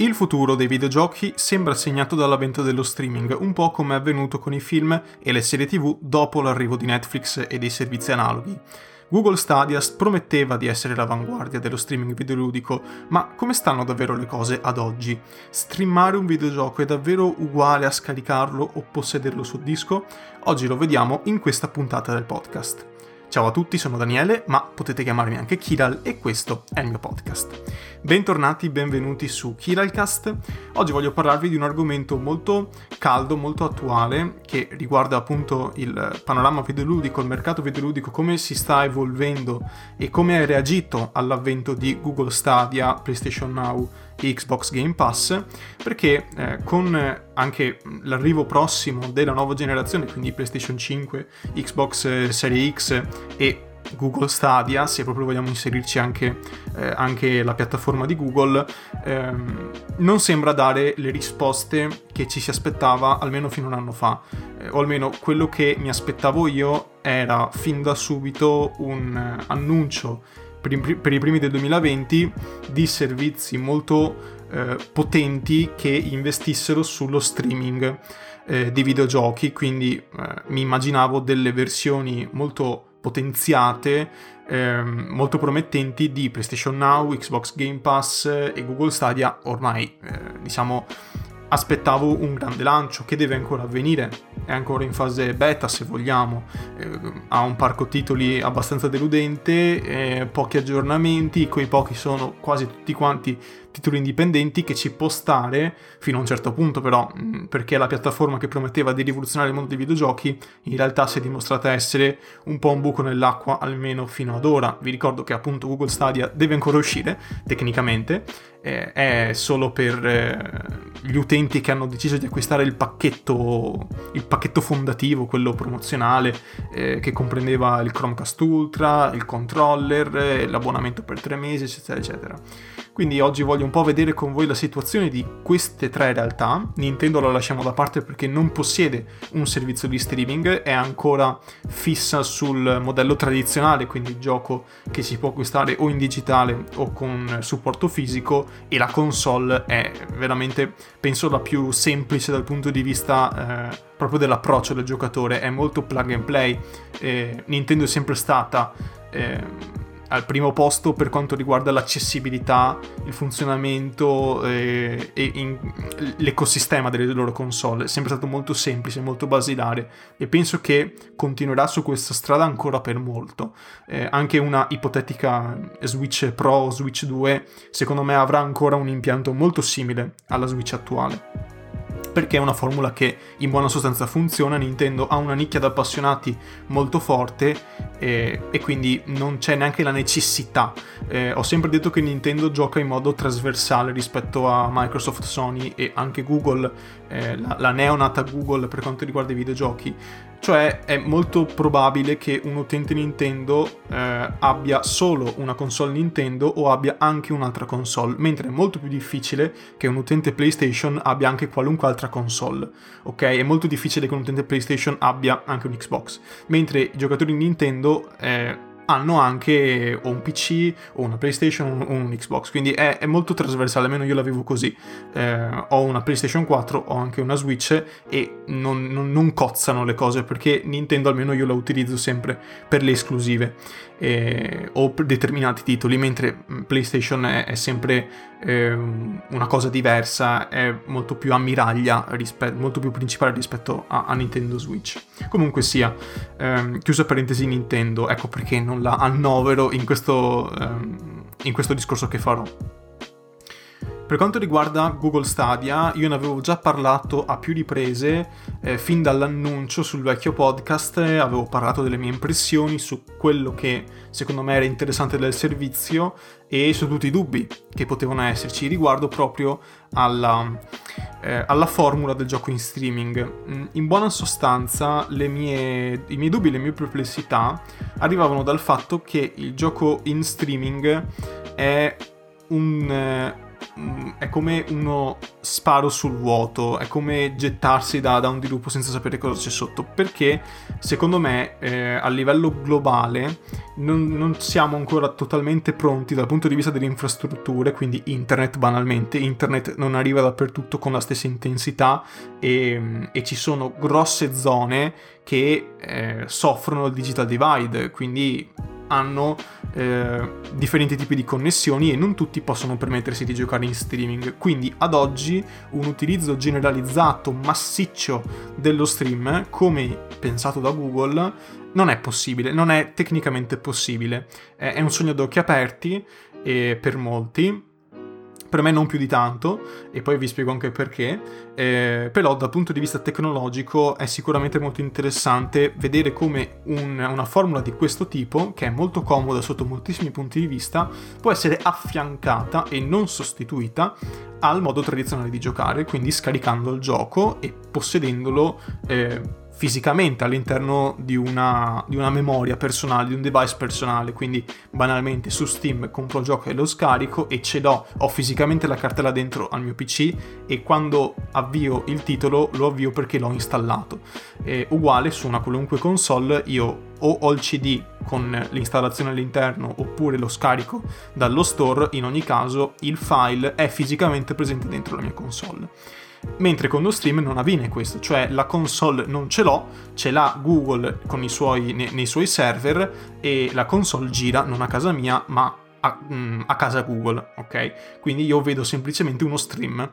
Il futuro dei videogiochi sembra segnato dall'avvento dello streaming, un po' come è avvenuto con i film e le serie tv dopo l'arrivo di Netflix e dei servizi analoghi. Google Stadia prometteva di essere l'avanguardia dello streaming videoludico, ma come stanno davvero le cose ad oggi? Streamare un videogioco è davvero uguale a scaricarlo o possederlo su disco? Oggi lo vediamo in questa puntata del podcast. Ciao a tutti, sono Daniele, ma potete chiamarmi anche Kiral e questo è il mio podcast. Bentornati, benvenuti su Kiralcast. Oggi voglio parlarvi di un argomento molto caldo, molto attuale, che riguarda appunto il panorama videoludico, il mercato videoludico, come si sta evolvendo e come ha reagito all'avvento di Google Stadia, PlayStation Now Xbox Game Pass perché eh, con anche l'arrivo prossimo della nuova generazione, quindi PlayStation 5, Xbox eh, Series X e Google Stadia, se proprio vogliamo inserirci anche, eh, anche la piattaforma di Google, ehm, non sembra dare le risposte che ci si aspettava almeno fino a un anno fa, eh, o almeno quello che mi aspettavo io era fin da subito un eh, annuncio per i, per i primi del 2020 di servizi molto eh, potenti che investissero sullo streaming eh, di videogiochi, quindi eh, mi immaginavo delle versioni molto potenziate, ehm, molto promettenti di PlayStation Now, Xbox Game Pass e Google Stadia. Ormai eh, diciamo aspettavo un grande lancio che deve ancora avvenire, è ancora in fase beta se vogliamo, eh, ha un parco titoli abbastanza deludente, eh, pochi aggiornamenti, quei pochi sono quasi tutti quanti titoli indipendenti che ci può stare fino a un certo punto però, mm, perché la piattaforma che prometteva di rivoluzionare il mondo dei videogiochi in realtà si è dimostrata essere un po' un buco nell'acqua almeno fino ad ora. Vi ricordo che appunto Google Stadia deve ancora uscire tecnicamente, eh, è solo per eh, gli utenti che hanno deciso di acquistare il pacchetto, il pacchetto fondativo, quello promozionale, eh, che comprendeva il Chromecast Ultra, il controller, eh, l'abbonamento per tre mesi, eccetera, eccetera. Quindi oggi voglio un po' vedere con voi la situazione di queste tre realtà. Nintendo la lasciamo da parte perché non possiede un servizio di streaming, è ancora fissa sul modello tradizionale, quindi gioco che si può acquistare o in digitale o con supporto fisico e la console è veramente, penso, la più semplice dal punto di vista... Eh, proprio dell'approccio del giocatore, è molto plug and play. Eh, Nintendo è sempre stata eh, al primo posto per quanto riguarda l'accessibilità, il funzionamento eh, e in, l'ecosistema delle loro console. È sempre stato molto semplice, molto basilare e penso che continuerà su questa strada ancora per molto. Eh, anche una ipotetica Switch Pro o Switch 2 secondo me avrà ancora un impianto molto simile alla Switch attuale perché è una formula che in buona sostanza funziona, Nintendo ha una nicchia di appassionati molto forte eh, e quindi non c'è neanche la necessità. Eh, ho sempre detto che Nintendo gioca in modo trasversale rispetto a Microsoft, Sony e anche Google, eh, la, la neonata Google per quanto riguarda i videogiochi, cioè è molto probabile che un utente Nintendo eh, abbia solo una console Nintendo o abbia anche un'altra console, mentre è molto più difficile che un utente PlayStation abbia anche qualunque altra console. Ok? È molto difficile che un utente PlayStation abbia anche un Xbox, mentre i giocatori Nintendo eh, hanno anche o un PC o una PlayStation o un Xbox, quindi è, è molto trasversale, almeno io l'avevo così. Eh, ho una PlayStation 4, ho anche una Switch e non, non, non, cozzano le cose perché Nintendo almeno io la utilizzo sempre per le esclusive eh, o determinati titoli, mentre mm, PlayStation è, è sempre eh, una cosa diversa, è molto più ammiraglia, rispetto, molto più principale rispetto a, a Nintendo Switch. Comunque sia, ehm, chiusa parentesi Nintendo, ecco perché non la annovero in questo, ehm, in questo discorso che farò. Per quanto riguarda Google Stadia, io ne avevo già parlato a più riprese eh, fin dall'annuncio sul vecchio podcast, avevo parlato delle mie impressioni su quello che secondo me era interessante del servizio e su tutti i dubbi che potevano esserci riguardo proprio alla, eh, alla formula del gioco in streaming. Mm, in buona sostanza mie, i miei dubbi, le mie perplessità arrivavano dal fatto che il gioco in streaming è un... È come uno sparo sul vuoto, è come gettarsi da, da un dirupo senza sapere cosa c'è sotto, perché secondo me eh, a livello globale non, non, siamo ancora totalmente pronti dal punto di vista delle infrastrutture, quindi internet banalmente, internet non arriva dappertutto con la stessa intensità e, e ci sono grosse zone che eh, soffrono il digital divide, quindi hanno eh, differenti tipi di connessioni e non tutti possono permettersi di giocare in streaming. Quindi ad oggi un utilizzo generalizzato, massiccio dello stream, come pensato da Google, non è possibile, non è tecnicamente possibile. è un sogno ad occhi aperti per molti per me non più di tanto, e poi vi spiego anche perché, eh, però dal punto di vista tecnologico è sicuramente molto interessante vedere come un, una formula di questo tipo, che è molto comoda sotto moltissimi punti di vista, può essere affiancata e non sostituita al modo tradizionale di giocare, quindi scaricando il gioco e possedendolo. Eh, fisicamente all'interno di una, di una, memoria personale, di un device personale, quindi banalmente su Steam compro il gioco e lo scarico e ce l'ho, ho fisicamente la cartella dentro al mio PC e quando avvio il titolo lo avvio perché l'ho installato. E uguale su una qualunque console io o ho il CD con l'installazione all'interno oppure lo scarico dallo store, in ogni caso il file è fisicamente presente dentro la mia console. Mentre con lo stream non avviene questo, cioè la console non ce l'ho, ce l'ha Google suoi, nei, nei, suoi server e la console gira non a casa mia ma a, mm, a casa Google, ok? Quindi io vedo semplicemente uno stream.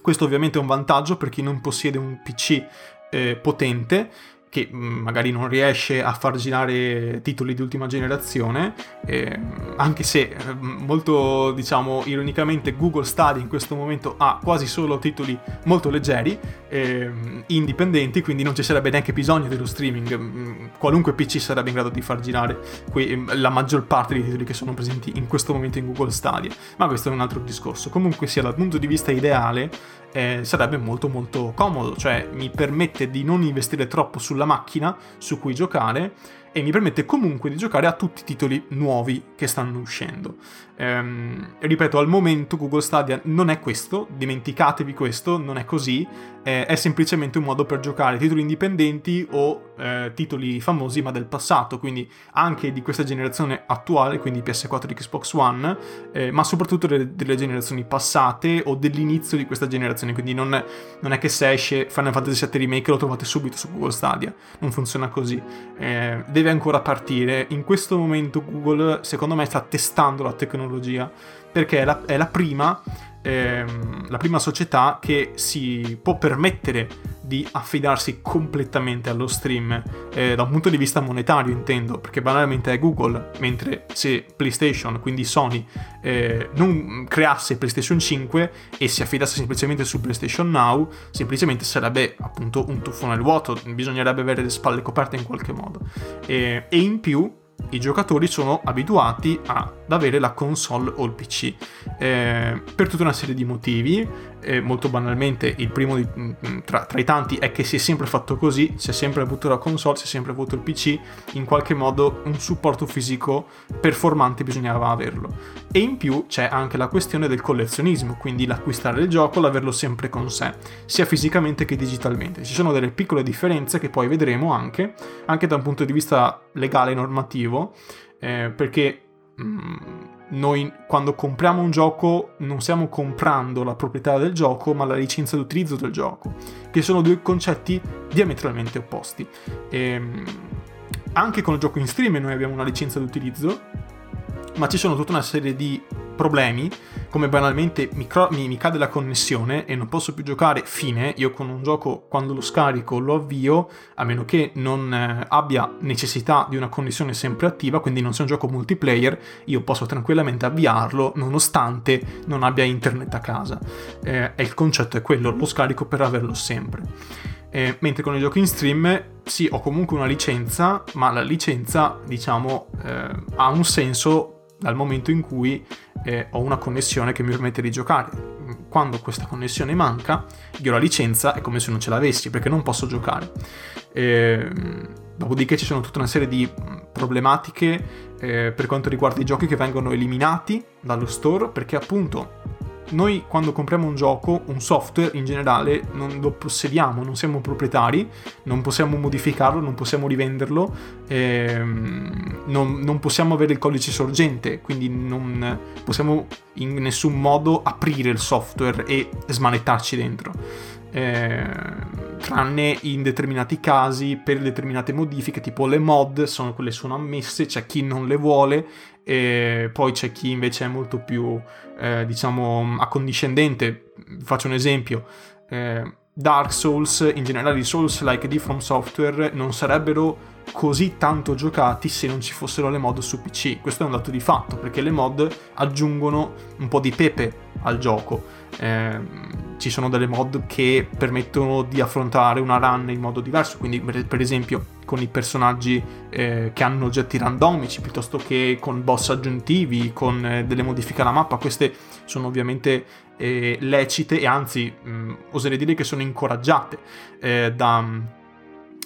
Questo ovviamente è un vantaggio per chi non possiede un PC eh, potente che mm, magari non riesce a far girare titoli di ultima generazione, eh, anche se eh, molto diciamo ironicamente Google Stadia in questo momento ha quasi solo titoli molto leggeri, eh, indipendenti, quindi non ci sarebbe neanche bisogno dello streaming, mm, qualunque PC sarebbe in grado di far girare que- mm, la maggior parte dei titoli che sono presenti in questo momento in Google Stadia, ma questo è un altro discorso. Comunque sia dal punto di vista ideale eh, sarebbe molto molto comodo, cioè mi permette di non investire troppo sulla macchina su cui giocare e mi permette comunque di giocare a tutti i titoli nuovi che stanno uscendo. Ehm, ripeto, al momento Google Stadia non è questo, dimenticatevi questo, non è così, eh, è semplicemente un modo per giocare titoli indipendenti o eh, titoli famosi ma del passato, quindi anche di questa generazione attuale, quindi PS4 e Xbox One, eh, ma soprattutto delle, delle, generazioni passate o dell'inizio di questa generazione, quindi non, non, è che se esce Final Fantasy VII Remake lo trovate subito su Google Stadia, non funziona così, eh, deve ancora partire, in questo momento Google secondo me sta testando la tecnologia tecnologia, perché è la, è la prima, ehm, la prima società che si può permettere di affidarsi completamente allo stream eh, da un punto di vista monetario intendo perché banalmente è Google mentre se PlayStation quindi Sony eh, non creasse PlayStation 5 e si affidasse semplicemente su PlayStation Now semplicemente sarebbe appunto un tuffo nel vuoto bisognerebbe avere le spalle coperte in qualche modo. E, e in più i giocatori sono abituati ad avere la console o il PC eh, per tutta una serie di motivi eh, molto banalmente il primo di, mm, mm, tra, tra, i tanti è che si è sempre fatto così si è sempre avuto la console si è sempre avuto il PC in qualche modo un supporto fisico performante bisognava averlo. E in più c'è anche la questione del collezionismo quindi l'acquistare il gioco l'averlo sempre con sé sia fisicamente che digitalmente. Ci sono delle piccole differenze che poi vedremo anche anche da un punto di vista legale e normativo eh, perché mm, noi quando compriamo un gioco non stiamo comprando la proprietà del gioco, ma la licenza d'utilizzo del gioco, che sono due concetti diametralmente opposti. E, ehm, anche con il gioco in stream noi abbiamo una licenza d'utilizzo, ma ci sono tutta una serie di problemi, come banalmente mi, cro- mi, mi, cade la connessione e non posso più giocare, fine, io con un gioco quando lo scarico lo avvio, a meno che non eh, abbia necessità di una connessione sempre attiva, quindi non sia un gioco multiplayer, io posso tranquillamente avviarlo nonostante non abbia internet a casa. Eh, e il concetto è quello, lo scarico per averlo sempre. Eh, mentre con i giochi in stream sì, ho comunque una licenza, ma la licenza, diciamo, eh, ha un senso dal momento in cui eh, ho una connessione che mi permette di giocare. Quando questa connessione manca, io la licenza è come se non ce l'avessi perché non posso giocare. Eh, dopodiché ci sono tutta una serie di problematiche eh, per quanto riguarda i giochi che vengono eliminati dallo store perché appunto noi quando compriamo un gioco, un software in generale, non lo possediamo, non siamo proprietari, non possiamo modificarlo, non possiamo rivenderlo, ehm, non, non, possiamo avere il codice sorgente, quindi non possiamo in nessun modo aprire il software e smanettarci dentro. Eh, tranne in determinati casi per determinate modifiche tipo le mod sono quelle sono ammesse c'è chi non le vuole e poi c'è chi invece è molto più eh, diciamo accondiscendente faccio un esempio eh, Dark Souls in generale i Souls like di From Software non sarebbero così tanto giocati se non ci fossero le mod su PC questo è un dato di fatto perché le mod aggiungono un po' di pepe al gioco eh, ci sono delle mod che permettono di affrontare una run in modo diverso, quindi per esempio con i personaggi eh, che hanno oggetti randomici piuttosto che con boss aggiuntivi, con eh, delle modifiche alla mappa, queste sono ovviamente eh, lecite e anzi mh, oserei dire che sono incoraggiate eh, da,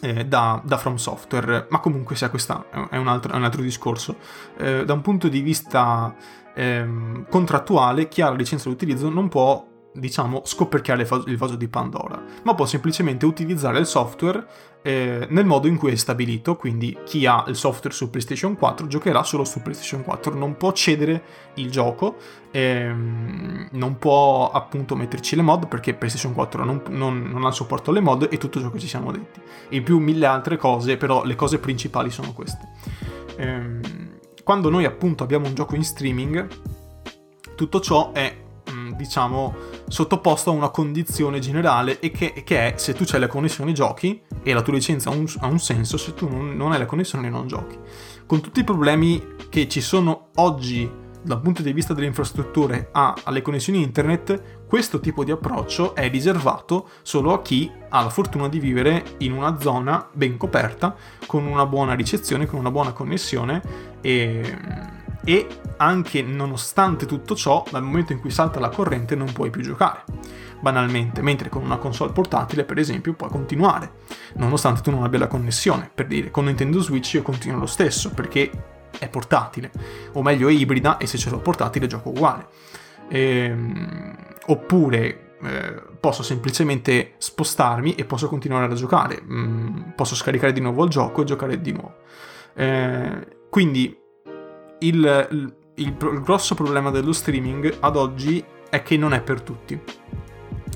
eh, da, da, From Software, ma comunque sia questo è è un altro discorso. da un punto di vista ehm, contrattuale chi ha la licenza di utilizzo non può diciamo, scoperchiare il vaso di Pandora, ma può semplicemente utilizzare il software eh, nel modo in cui è stabilito, quindi chi ha il software su PlayStation 4 giocherà solo su PlayStation 4, non può cedere il gioco, ehm, non può appunto metterci le mod perché PlayStation 4 non, non, non, ha il supporto alle mod e tutto ciò che ci siamo detti. In più mille altre cose, però le cose principali sono queste. Ehm, quando noi appunto abbiamo un gioco in streaming, tutto ciò è, mm, diciamo, sottoposto a una condizione generale e che, che, è se tu hai le connessioni giochi e la tua licenza ha un, ha un senso, se tu non, non hai le connessioni non giochi. Con tutti i problemi che ci sono oggi dal punto di vista delle infrastrutture a, alle connessioni internet, questo tipo di approccio è riservato solo a chi ha la fortuna di vivere in una zona ben coperta, con una buona ricezione, con una buona connessione e, e anche nonostante tutto ciò, dal momento in cui salta la corrente non puoi più giocare banalmente, mentre con una console portatile, per esempio, puoi continuare, nonostante tu non abbia la connessione. Per dire, con Nintendo Switch io continuo lo stesso, perché è portatile, o meglio è ibrida e se ce l'ho portatile gioco uguale. Ehm, oppure eh, posso semplicemente spostarmi e posso continuare a giocare, mm, posso scaricare di nuovo il gioco e giocare di nuovo. Eh, quindi il, il, il, il grosso problema dello streaming ad oggi è che non è per tutti.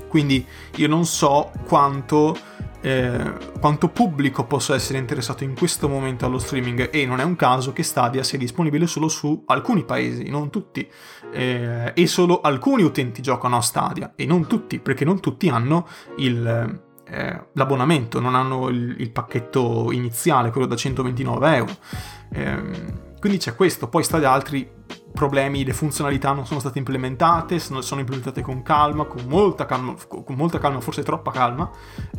Quindi io non so quanto eh, quanto pubblico possa essere interessato in questo momento allo streaming e non è un caso che Stadia sia disponibile solo su alcuni paesi, non tutti, eh, e solo alcuni utenti giocano a Stadia e non tutti, perché non tutti hanno il, eh, l'abbonamento, non hanno il, il, pacchetto iniziale, quello da 129 euro. Eh, quindi c'è questo, poi Stadia ha altri problemi, le funzionalità non sono state implementate, sono, sono implementate con calma, con molta calma, con molta calma forse troppa calma.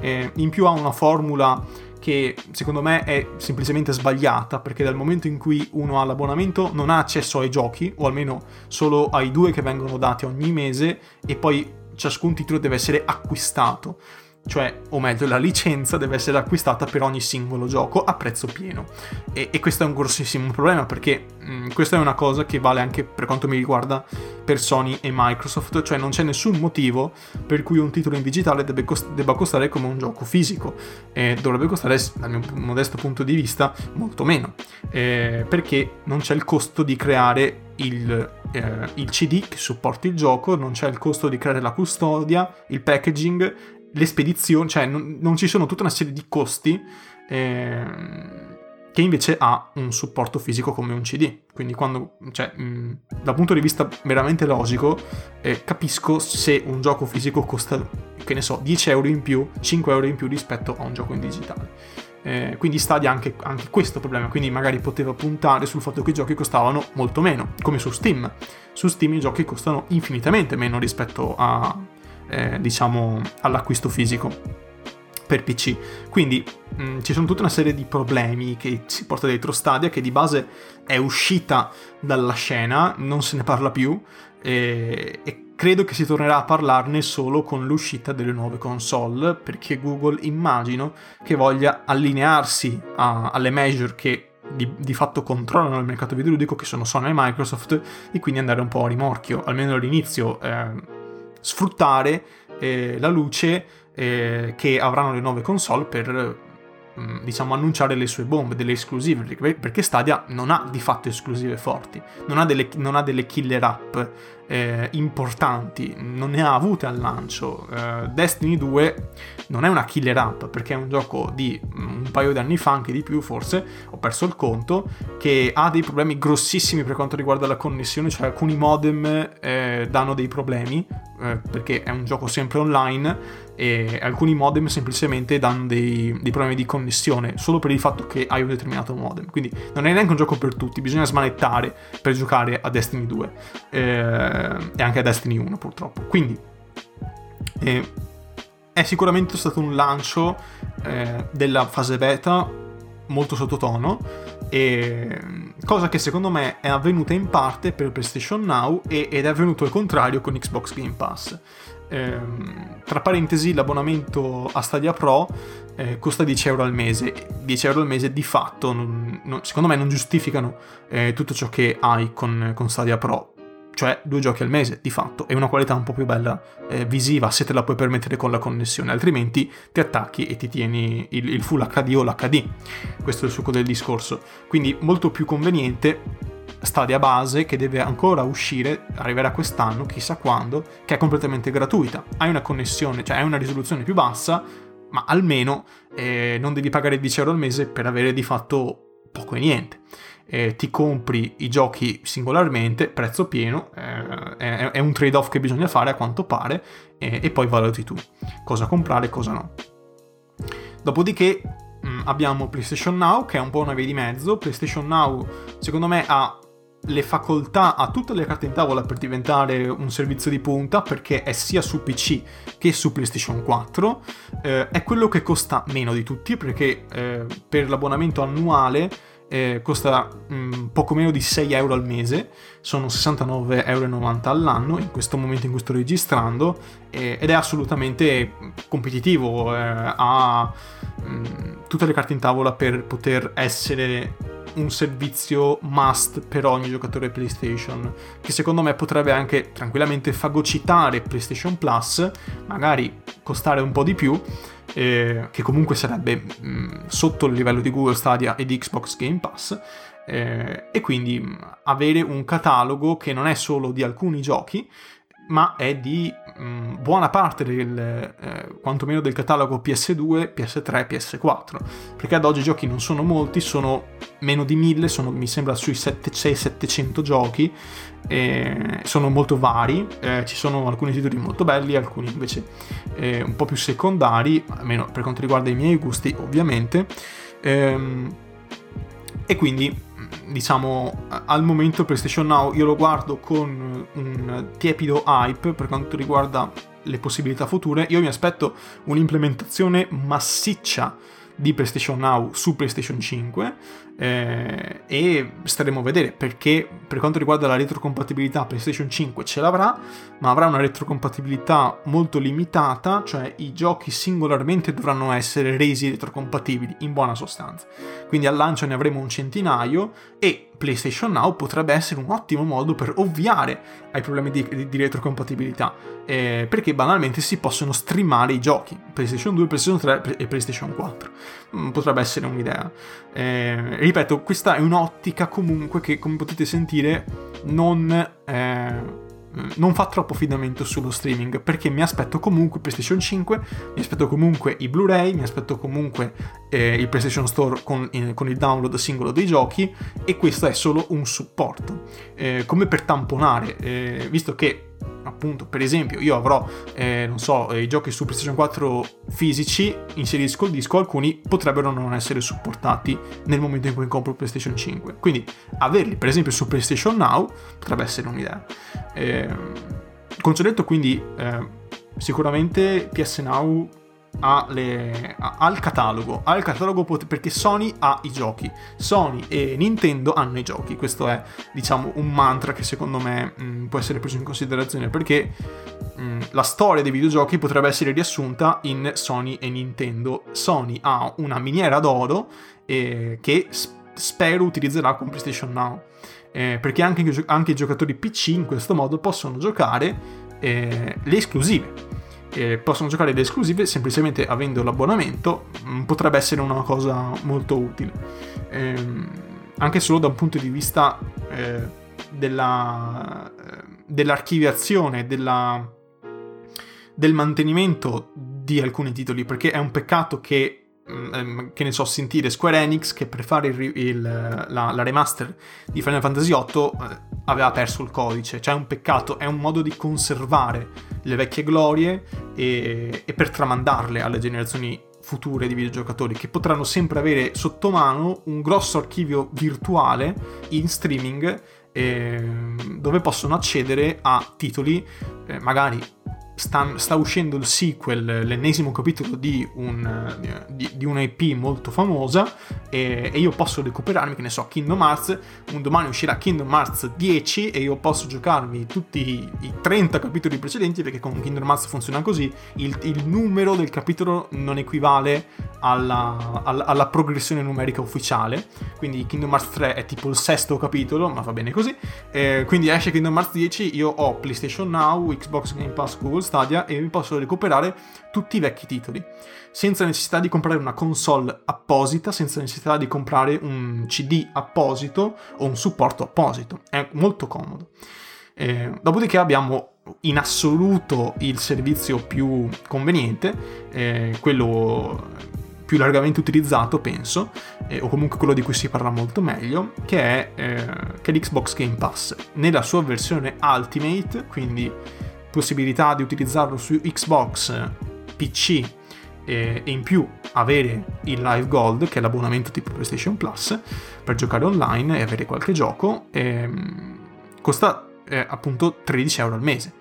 Eh, in più ha una formula che secondo me è semplicemente sbagliata perché dal momento in cui uno ha l'abbonamento non ha accesso ai giochi o almeno solo ai due che vengono dati ogni mese e poi ciascun titolo deve essere acquistato cioè, o meglio, la licenza deve essere acquistata per ogni singolo gioco a prezzo pieno. E, e questo è un grossissimo problema perché mh, mm, questa è una cosa che vale anche per quanto mi riguarda per Sony e Microsoft, cioè non c'è nessun motivo per cui un titolo in digitale cost- debba costare come un gioco fisico. E dovrebbe costare, dal mio modesto punto di vista, molto meno. Eh, perché non c'è il costo di creare il, eh, il, CD che supporti il gioco, non c'è il costo di creare la custodia, il packaging le spedizioni, cioè non, non, ci sono tutta una serie di costi eh, che invece ha un supporto fisico come un CD. Quindi quando, cioè, mh, dal punto di vista meramente logico, eh, capisco se un gioco fisico costa, che ne so, 10 euro in più, 5 euro in più rispetto a un gioco in digitale. Eh, quindi Stadia ha anche, anche, questo problema, quindi magari poteva puntare sul fatto che i giochi costavano molto meno, come su Steam. Su Steam i giochi costano infinitamente meno rispetto a, eh, diciamo, all'acquisto fisico per PC. Quindi mh, mm, ci sono tutta una serie di problemi che si porta dietro Stadia, che di base è uscita dalla scena, non se ne parla più, e, e credo che si tornerà a parlarne solo con l'uscita delle nuove console, perché Google immagino che voglia allinearsi a, alle measure che di, di, fatto controllano il mercato videoludico, che sono Sony e Microsoft, e quindi andare un po' a rimorchio, almeno all'inizio. Eh, sfruttare eh, la luce eh, che avranno le nuove console per Mm, diciamo, annunciare le sue bombe, delle esclusive, perché Stadia non ha di fatto esclusive forti, non ha delle, non ha delle killer app eh, importanti, non ne ha avute al lancio. Eh, Destiny 2 non è una killer app perché è un gioco di mm, un paio di anni fa, anche di più forse, ho perso il conto, che ha dei problemi grossissimi per quanto riguarda la connessione, cioè alcuni modem eh, danno dei problemi eh, perché è un gioco sempre online e alcuni modem semplicemente danno dei, dei, problemi di connessione solo per il fatto che hai un determinato modem. Quindi non è neanche un gioco per tutti, bisogna smanettare per giocare a Destiny 2 eh, e anche a Destiny 1 purtroppo. Quindi eh, è sicuramente stato un lancio eh, della fase beta molto sottotono e cosa che secondo me è avvenuta in parte per PlayStation Now ed è avvenuto al contrario con Xbox Game Pass. Ehm, tra parentesi, l'abbonamento a Stadia Pro eh, costa 10 euro al mese. 10 euro al mese di fatto, non, non, secondo me, non giustificano eh, tutto ciò che hai con, con, Stadia Pro. Cioè due giochi al mese, di fatto, e una qualità un po' più bella eh, visiva se te la puoi permettere con la connessione, altrimenti ti attacchi e ti tieni il, il Full HD o l'HD. Questo è il succo del discorso. Quindi molto più conveniente Stadia base che deve ancora uscire, arriverà quest'anno, chissà quando, che è completamente gratuita. Hai una connessione, cioè hai una risoluzione più bassa, ma almeno eh, non devi pagare 10 euro al mese per avere di fatto poco e niente. Eh, ti compri i giochi singolarmente, prezzo pieno, eh, è, è, un trade-off che bisogna fare a quanto pare, e poi valuti tu cosa comprare e cosa no. Dopodiché mh, mm, abbiamo PlayStation Now, che è un po' una via di mezzo. PlayStation Now, secondo me, ha le facoltà a tutte le carte in tavola per diventare un servizio di punta perché è sia su PC che su PlayStation 4 eh, è quello che costa meno di tutti perché eh, per l'abbonamento annuale eh, costa mh, mm, poco meno di 6 euro al mese sono 69,90 euro all'anno in questo momento in cui sto registrando ed è assolutamente competitivo eh, ha mh, mm, tutte le carte in tavola per poter essere un servizio must per ogni giocatore PlayStation, che secondo me potrebbe anche tranquillamente fagocitare PlayStation Plus, magari costare un po' di più, eh, che comunque sarebbe mh, mm, sotto il livello di Google Stadia e di Xbox Game Pass, eh, e quindi mh, avere un catalogo che non è solo di alcuni giochi, ma è di mh, mm, buona parte del, eh, quantomeno del catalogo PS2, PS3, PS4, perché ad oggi i giochi non sono molti, sono meno di 1000, sono mi sembra sui 600-700 giochi, eh, sono molto vari, eh, ci sono alcuni titoli molto belli, alcuni invece eh, un po' più secondari, almeno per quanto riguarda i miei gusti ovviamente, ehm, e quindi diciamo, al momento PlayStation Now io lo guardo con un tiepido hype per quanto riguarda le possibilità future. Io mi aspetto un'implementazione massiccia di PlayStation Now su PlayStation 5 eh, e staremo a vedere perché per quanto riguarda la retrocompatibilità PlayStation 5 ce l'avrà ma avrà una retrocompatibilità molto limitata cioè i giochi singolarmente dovranno essere resi retrocompatibili in buona sostanza quindi al lancio ne avremo un centinaio e PlayStation Now potrebbe essere un ottimo modo per ovviare ai problemi di, di, retrocompatibilità, eh, perché banalmente si possono streamare i giochi, PlayStation 2, PlayStation 3 e PlayStation 4. Mm, potrebbe essere un'idea. Eh, ripeto, questa è un'ottica comunque che, come potete sentire, non... Eh, non fa troppo affidamento sullo streaming perché mi aspetto comunque PlayStation 5, mi aspetto comunque i Blu-ray, mi aspetto comunque eh, il PlayStation Store con, eh, con, il download singolo dei giochi e questo è solo un supporto, eh, come per tamponare, eh, visto che appunto, per esempio, io avrò, eh, non so, i giochi su PlayStation 4 fisici, inserisco il disco, alcuni potrebbero non essere supportati nel momento in cui compro PlayStation 5. Quindi averli, per esempio, su PlayStation Now potrebbe essere un'idea. Eh, concedetto quindi, eh, sicuramente PS Now le, ha, il catalogo, ha il catalogo perché Sony ha i giochi, Sony e Nintendo hanno i giochi, questo è diciamo un mantra che secondo me mh, mm, può essere preso in considerazione perché mh, mm, la storia dei videogiochi potrebbe essere riassunta in Sony e Nintendo. Sony ha una miniera d'oro eh, che spero utilizzerà con PlayStation Now. Eh, perché anche, anche, i giocatori PC in questo modo possono giocare eh, le esclusive. Eh, possono giocare le esclusive semplicemente avendo l'abbonamento, mm, potrebbe essere una cosa molto utile. Ehm, anche solo da un punto di vista eh, della, eh, dell'archiviazione, della, del mantenimento di alcuni titoli, perché è un peccato che Mm, ehm, che ne so, sentire Square Enix che per fare il, il, la, la, remaster di Final Fantasy VIII eh, aveva perso il codice, cioè è un peccato, è un modo di conservare le vecchie glorie e, e per tramandarle alle generazioni future di videogiocatori che potranno sempre avere sotto mano un grosso archivio virtuale in streaming eh, dove possono accedere a titoli eh, magari sta, sta, uscendo il sequel, l'ennesimo capitolo di, un, di, di un'IP molto famosa e, e, io posso recuperarmi, che ne so, Kingdom Hearts, un domani uscirà Kingdom Hearts 10 e io posso giocarmi tutti i, i 30 capitoli precedenti perché con Kingdom Hearts funziona così, il, il numero del capitolo non equivale alla, alla, alla, progressione numerica ufficiale, quindi Kingdom Hearts 3 è tipo il sesto capitolo, ma va bene così, eh, quindi esce Kingdom Hearts 10, io ho PlayStation Now, Xbox Game Pass, Google Stadia e mi posso recuperare tutti i vecchi titoli, senza necessità di comprare una console apposita, senza necessità di comprare un CD apposito o un supporto apposito, è molto comodo. Eh, dopodiché abbiamo in assoluto il servizio più conveniente, eh, quello più largamente utilizzato, penso, eh, o comunque quello di cui si parla molto meglio, che è, eh, che è l'Xbox Game Pass. Nella sua versione Ultimate, quindi possibilità di utilizzarlo su Xbox, PC e in più avere il Live Gold, che è l'abbonamento tipo PlayStation Plus, per giocare online e avere qualche gioco, ehm, costa eh, appunto 13 euro al mese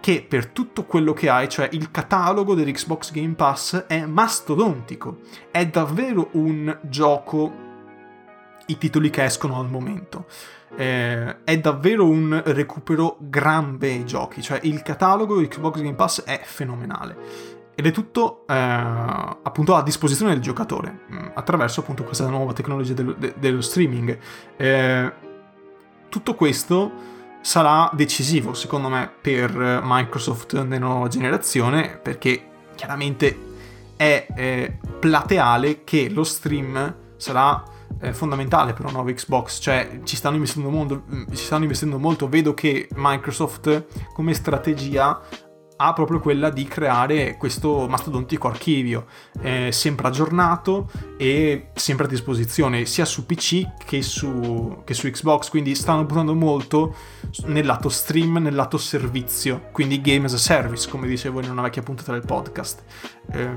che per tutto quello che hai, cioè il catalogo dell'Xbox Game Pass, è mastodontico. È davvero un gioco i titoli che escono al momento. Eh, è davvero un recupero gran bei giochi, cioè il catalogo di Xbox Game Pass è fenomenale. Ed è tutto eh, appunto a disposizione del giocatore mm, attraverso appunto questa nuova tecnologia dello, de, dello streaming. Eh, tutto questo sarà decisivo secondo me per Microsoft nella nuova generazione perché chiaramente è eh, plateale che lo stream sarà eh, fondamentale per una nuova Xbox, cioè ci stanno molto, ci stanno investendo molto, vedo che Microsoft come strategia ha proprio quella di creare questo mastodontico archivio eh, sempre aggiornato e sempre a disposizione sia su PC che su, che su Xbox quindi stanno puntando molto nel lato stream, nel lato servizio quindi game as a service come dicevo in una vecchia puntata del podcast. Eh,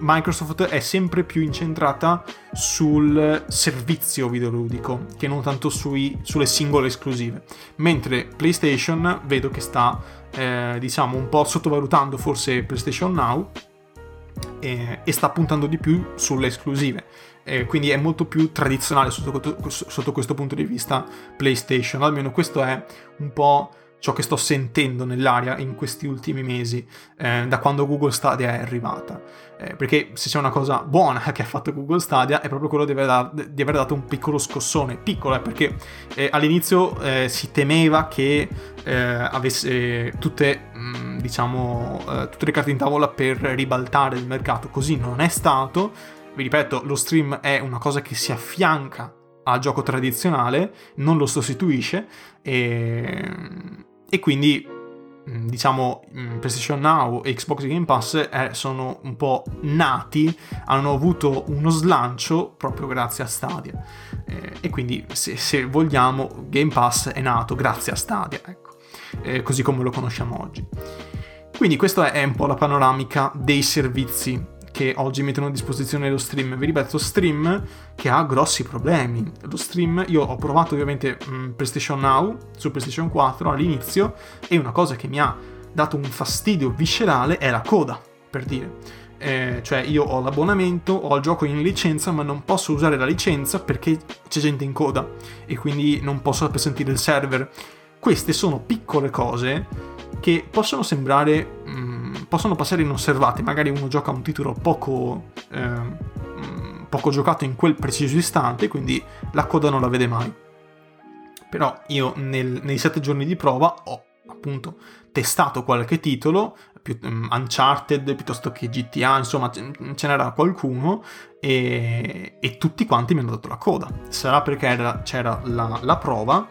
Microsoft è sempre più incentrata sul servizio videoludico che non tanto sui, sulle singole esclusive mentre PlayStation vedo che sta eh, diciamo un po' sottovalutando forse PlayStation Now eh, e sta puntando di più sulle esclusive. Eh, quindi è molto più tradizionale sotto, sotto, questo punto di vista PlayStation, almeno questo è un po' ciò che sto sentendo nell'aria in questi ultimi mesi, eh, da quando Google Stadia è arrivata. Eh, perché se c'è una cosa buona che ha fatto Google Stadia è proprio quello di aver, dato, di aver dato un piccolo scossone, piccolo, eh, perché eh, all'inizio eh, si temeva che eh, avesse tutte, mh, mm, diciamo, tutte le carte in tavola per ribaltare il mercato, così non è stato. Vi ripeto, lo stream è una cosa che si affianca al gioco tradizionale, non lo sostituisce e e quindi diciamo mm, PlayStation Now e Xbox Game Pass eh, sono un po' nati, hanno avuto uno slancio proprio grazie a Stadia eh, e quindi se, se, vogliamo Game Pass è nato grazie a Stadia, ecco, eh, così come lo conosciamo oggi. Quindi questa è un po' la panoramica dei servizi che oggi mettono a disposizione lo stream. Vi ripeto, stream che ha grossi problemi. Lo stream, io ho provato ovviamente mh, mm, PlayStation Now su PlayStation 4 all'inizio e una cosa che mi ha dato un fastidio viscerale è la coda, per dire. Eh, cioè io ho l'abbonamento, ho il gioco in licenza, ma non posso usare la licenza perché c'è gente in coda e quindi non posso sentire il server. Queste sono piccole cose che possono sembrare mm, possono passare inosservati, magari uno gioca un titolo poco, eh, poco giocato in quel preciso istante, quindi la coda non la vede mai. Però io nel, nei sette giorni di prova ho appunto testato qualche titolo, più, um, Uncharted piuttosto che GTA, insomma ce n'era qualcuno e, e, tutti quanti mi hanno dato la coda. Sarà perché era, c'era la, la prova,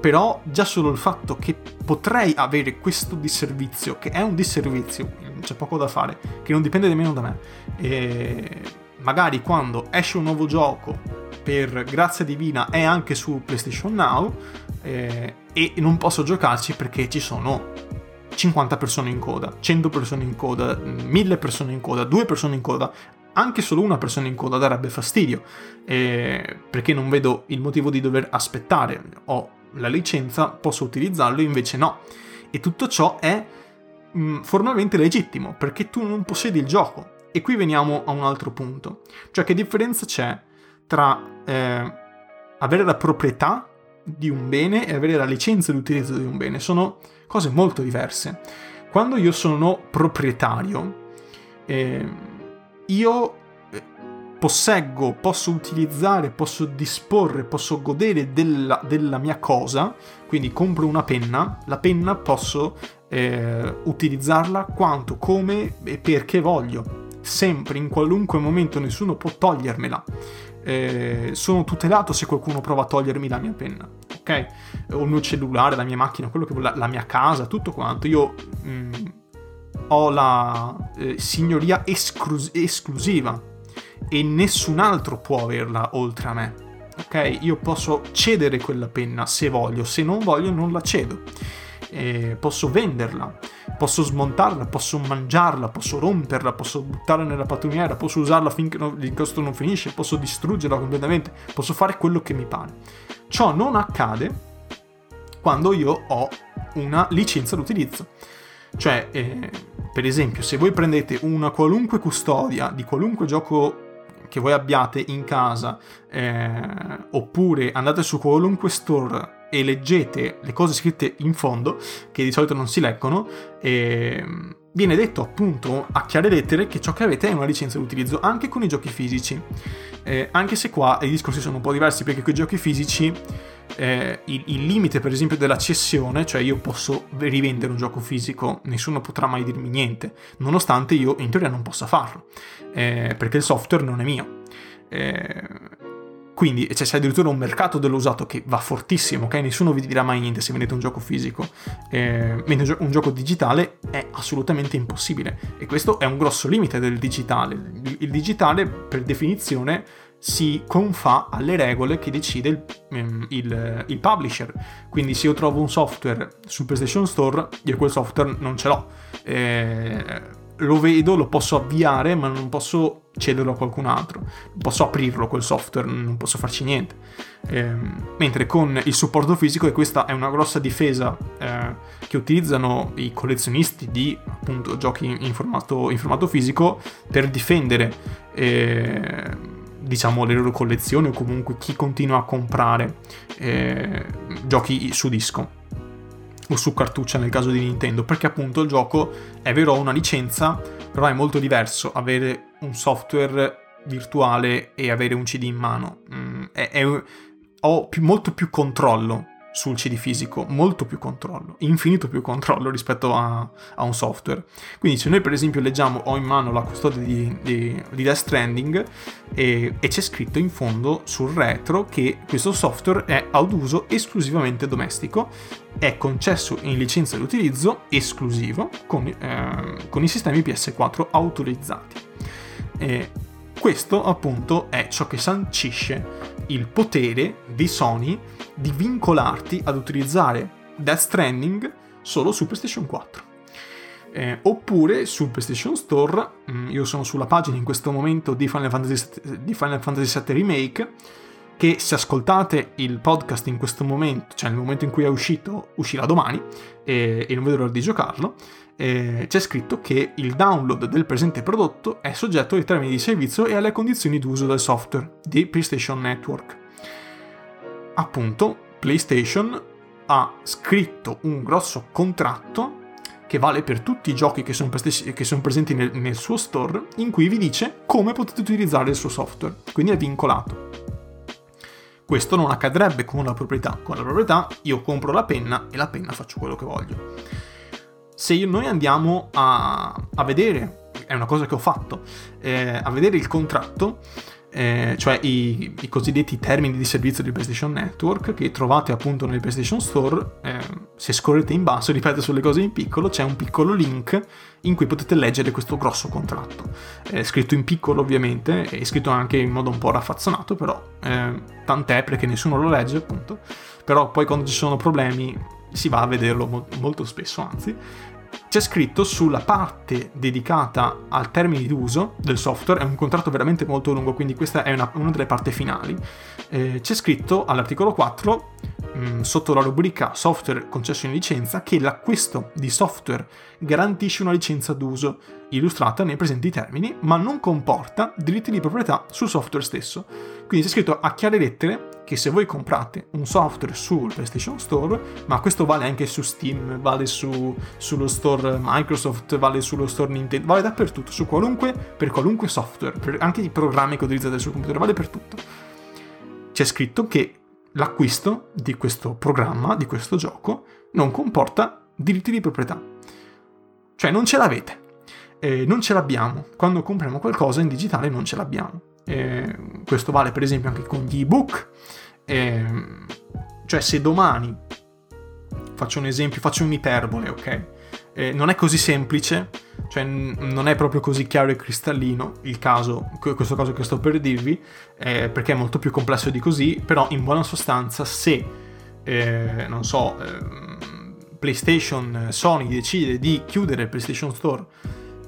però già solo il fatto che potrei avere questo disservizio, che è un disservizio, c'è poco da fare, che non dipende nemmeno da me, e magari quando esce un nuovo gioco per grazia divina è anche su PlayStation Now eh, e non posso giocarci perché ci sono 50 persone in coda, 100 persone in coda, 1000 persone in coda, 2 persone in coda, anche solo una persona in coda darebbe fastidio, eh, perché non vedo il motivo di dover aspettare. Ho la licenza, posso utilizzarlo, invece no. E tutto ciò è mh, mm, formalmente legittimo, perché tu non possiedi il gioco. E qui veniamo a un altro punto. Cioè che differenza c'è tra eh, avere la proprietà di un bene e avere la licenza di utilizzo di un bene? Sono cose molto diverse. Quando io sono proprietario, eh, io posseggo, posso utilizzare, posso disporre, posso godere della, della mia cosa, quindi compro una penna, la penna posso eh, utilizzarla quanto, come e perché voglio. Sempre, in qualunque momento, nessuno può togliermela. Eh, sono tutelato se qualcuno prova a togliermi la mia penna, ok? O il mio cellulare, la mia macchina, quello che vuole, la, mia casa, tutto quanto. Io mh, mm, ho la eh, signoria esclus- esclusiva e nessun altro può averla oltre a me. Ok? Io posso cedere quella penna se voglio, se non voglio non la cedo. Eh, posso venderla, posso smontarla, posso mangiarla, posso romperla, posso buttarla nella pattumiera, posso usarla finché non, l'incosto non finisce, posso distruggerla completamente, posso fare quello che mi pare. Ciò non accade quando io ho una licenza d'utilizzo. Cioè, eh, per esempio, se voi prendete una qualunque custodia di qualunque gioco che voi abbiate in casa, eh, oppure andate su qualunque store e leggete le cose scritte in fondo, che di solito non si leggono, eh, viene detto appunto a chiare lettere che ciò che avete è una licenza di utilizzo anche con i giochi fisici. Eh, anche se qua i discorsi sono un po' diversi perché con i giochi fisici eh, il, il, limite per esempio della cessione, cioè io posso rivendere un gioco fisico, nessuno potrà mai dirmi niente, nonostante io in teoria non possa farlo, eh, perché il software non è mio. Eh, quindi c'è, c'è, addirittura un mercato dell'usato che va fortissimo, ok? Nessuno vi dirà mai niente se vendete un gioco fisico, eh, mentre un gioco digitale è assolutamente impossibile. E questo è un grosso limite del digitale. Il digitale, per definizione, si confà alle regole che decide il, ehm, il, il, publisher. Quindi se io trovo un software sul PlayStation Store, io quel software non ce l'ho. Eh, lo vedo, lo posso avviare, ma non posso cederlo a qualcun altro. Posso aprirlo quel software, non posso farci niente. Eh, mentre con il supporto fisico, e questa è una grossa difesa eh, che utilizzano i collezionisti di appunto giochi in formato, in formato fisico per difendere eh, diciamo le loro collezioni o comunque chi continua a comprare eh, giochi su disco o su cartuccia nel caso di Nintendo perché appunto il gioco è vero una licenza però è molto diverso avere un software virtuale e avere un CD in mano. Mm, è, è, ho più, molto più controllo sul CD fisico, molto più controllo, infinito più controllo rispetto a, a un software. Quindi se noi per esempio leggiamo, ho in mano la custodia di, di, di Death Stranding e, e, c'è scritto in fondo sul retro che questo software è ad uso esclusivamente domestico, è concesso in licenza di utilizzo esclusivo con, eh, con i sistemi PS4 autorizzati. E questo appunto è ciò che sancisce il potere di Sony di vincolarti ad utilizzare Death Stranding solo su PlayStation 4. Eh, oppure sul PlayStation Store, mm, io sono sulla pagina in questo momento di Final Fantasy, di Final Fantasy VII Remake, che se ascoltate il podcast in questo momento, cioè nel momento in cui è uscito, uscirà domani, e, e non vedo l'ora di giocarlo, eh, c'è scritto che il download del presente prodotto è soggetto ai termini di servizio e alle condizioni d'uso del software di PlayStation Network appunto PlayStation ha scritto un grosso contratto che vale per tutti i giochi che sono, che sono presenti nel, nel, suo store, in cui vi dice come potete utilizzare il suo software, quindi è vincolato. Questo non accadrebbe con la proprietà. Con la proprietà io compro la penna e la penna faccio quello che voglio. Se io, noi andiamo a, a vedere, è una cosa che ho fatto, eh, a vedere il contratto, eh, cioè i, i, cosiddetti termini di servizio di PlayStation Network che trovate appunto nel PlayStation Store. Eh, se scorrete in basso, ripeto sulle cose in piccolo, c'è un piccolo link in cui potete leggere questo grosso contratto. È scritto in piccolo ovviamente, è scritto anche in modo un po' raffazzonato, però eh, tant'è perché nessuno lo legge appunto. Però poi quando ci sono problemi si va a vederlo mo- molto spesso, anzi c'è scritto sulla parte dedicata al termine d'uso del software, è un contratto veramente molto lungo, quindi questa è una, una delle parti finali. Eh, c'è scritto all'articolo 4, mm, sotto la rubrica software concesso in licenza, che l'acquisto di software garantisce una licenza d'uso illustrata nei presenti termini, ma non comporta diritti di proprietà sul software stesso. Quindi c'è scritto a chiare lettere che se voi comprate un software sul PlayStation Store, ma questo vale anche su Steam, vale su, sullo store Microsoft, vale sullo store Nintendo, vale dappertutto, su qualunque, per qualunque software, per anche i programmi che utilizzate sul computer, vale per tutto. C'è scritto che l'acquisto di questo programma, di questo gioco, non comporta diritti di proprietà. Cioè non ce l'avete. Eh, non ce l'abbiamo. Quando compriamo qualcosa in digitale non ce l'abbiamo. Eh, questo vale per esempio anche con gli ebook. Eh, cioè se domani, faccio un esempio, faccio un'iperbole, ok? Eh, non è così semplice, cioè n- non è proprio così chiaro e cristallino il caso, questo caso che sto per dirvi, eh, perché è molto più complesso di così, però in buona sostanza se, eh, non so, ehm, PlayStation, Sony decide di chiudere il PlayStation Store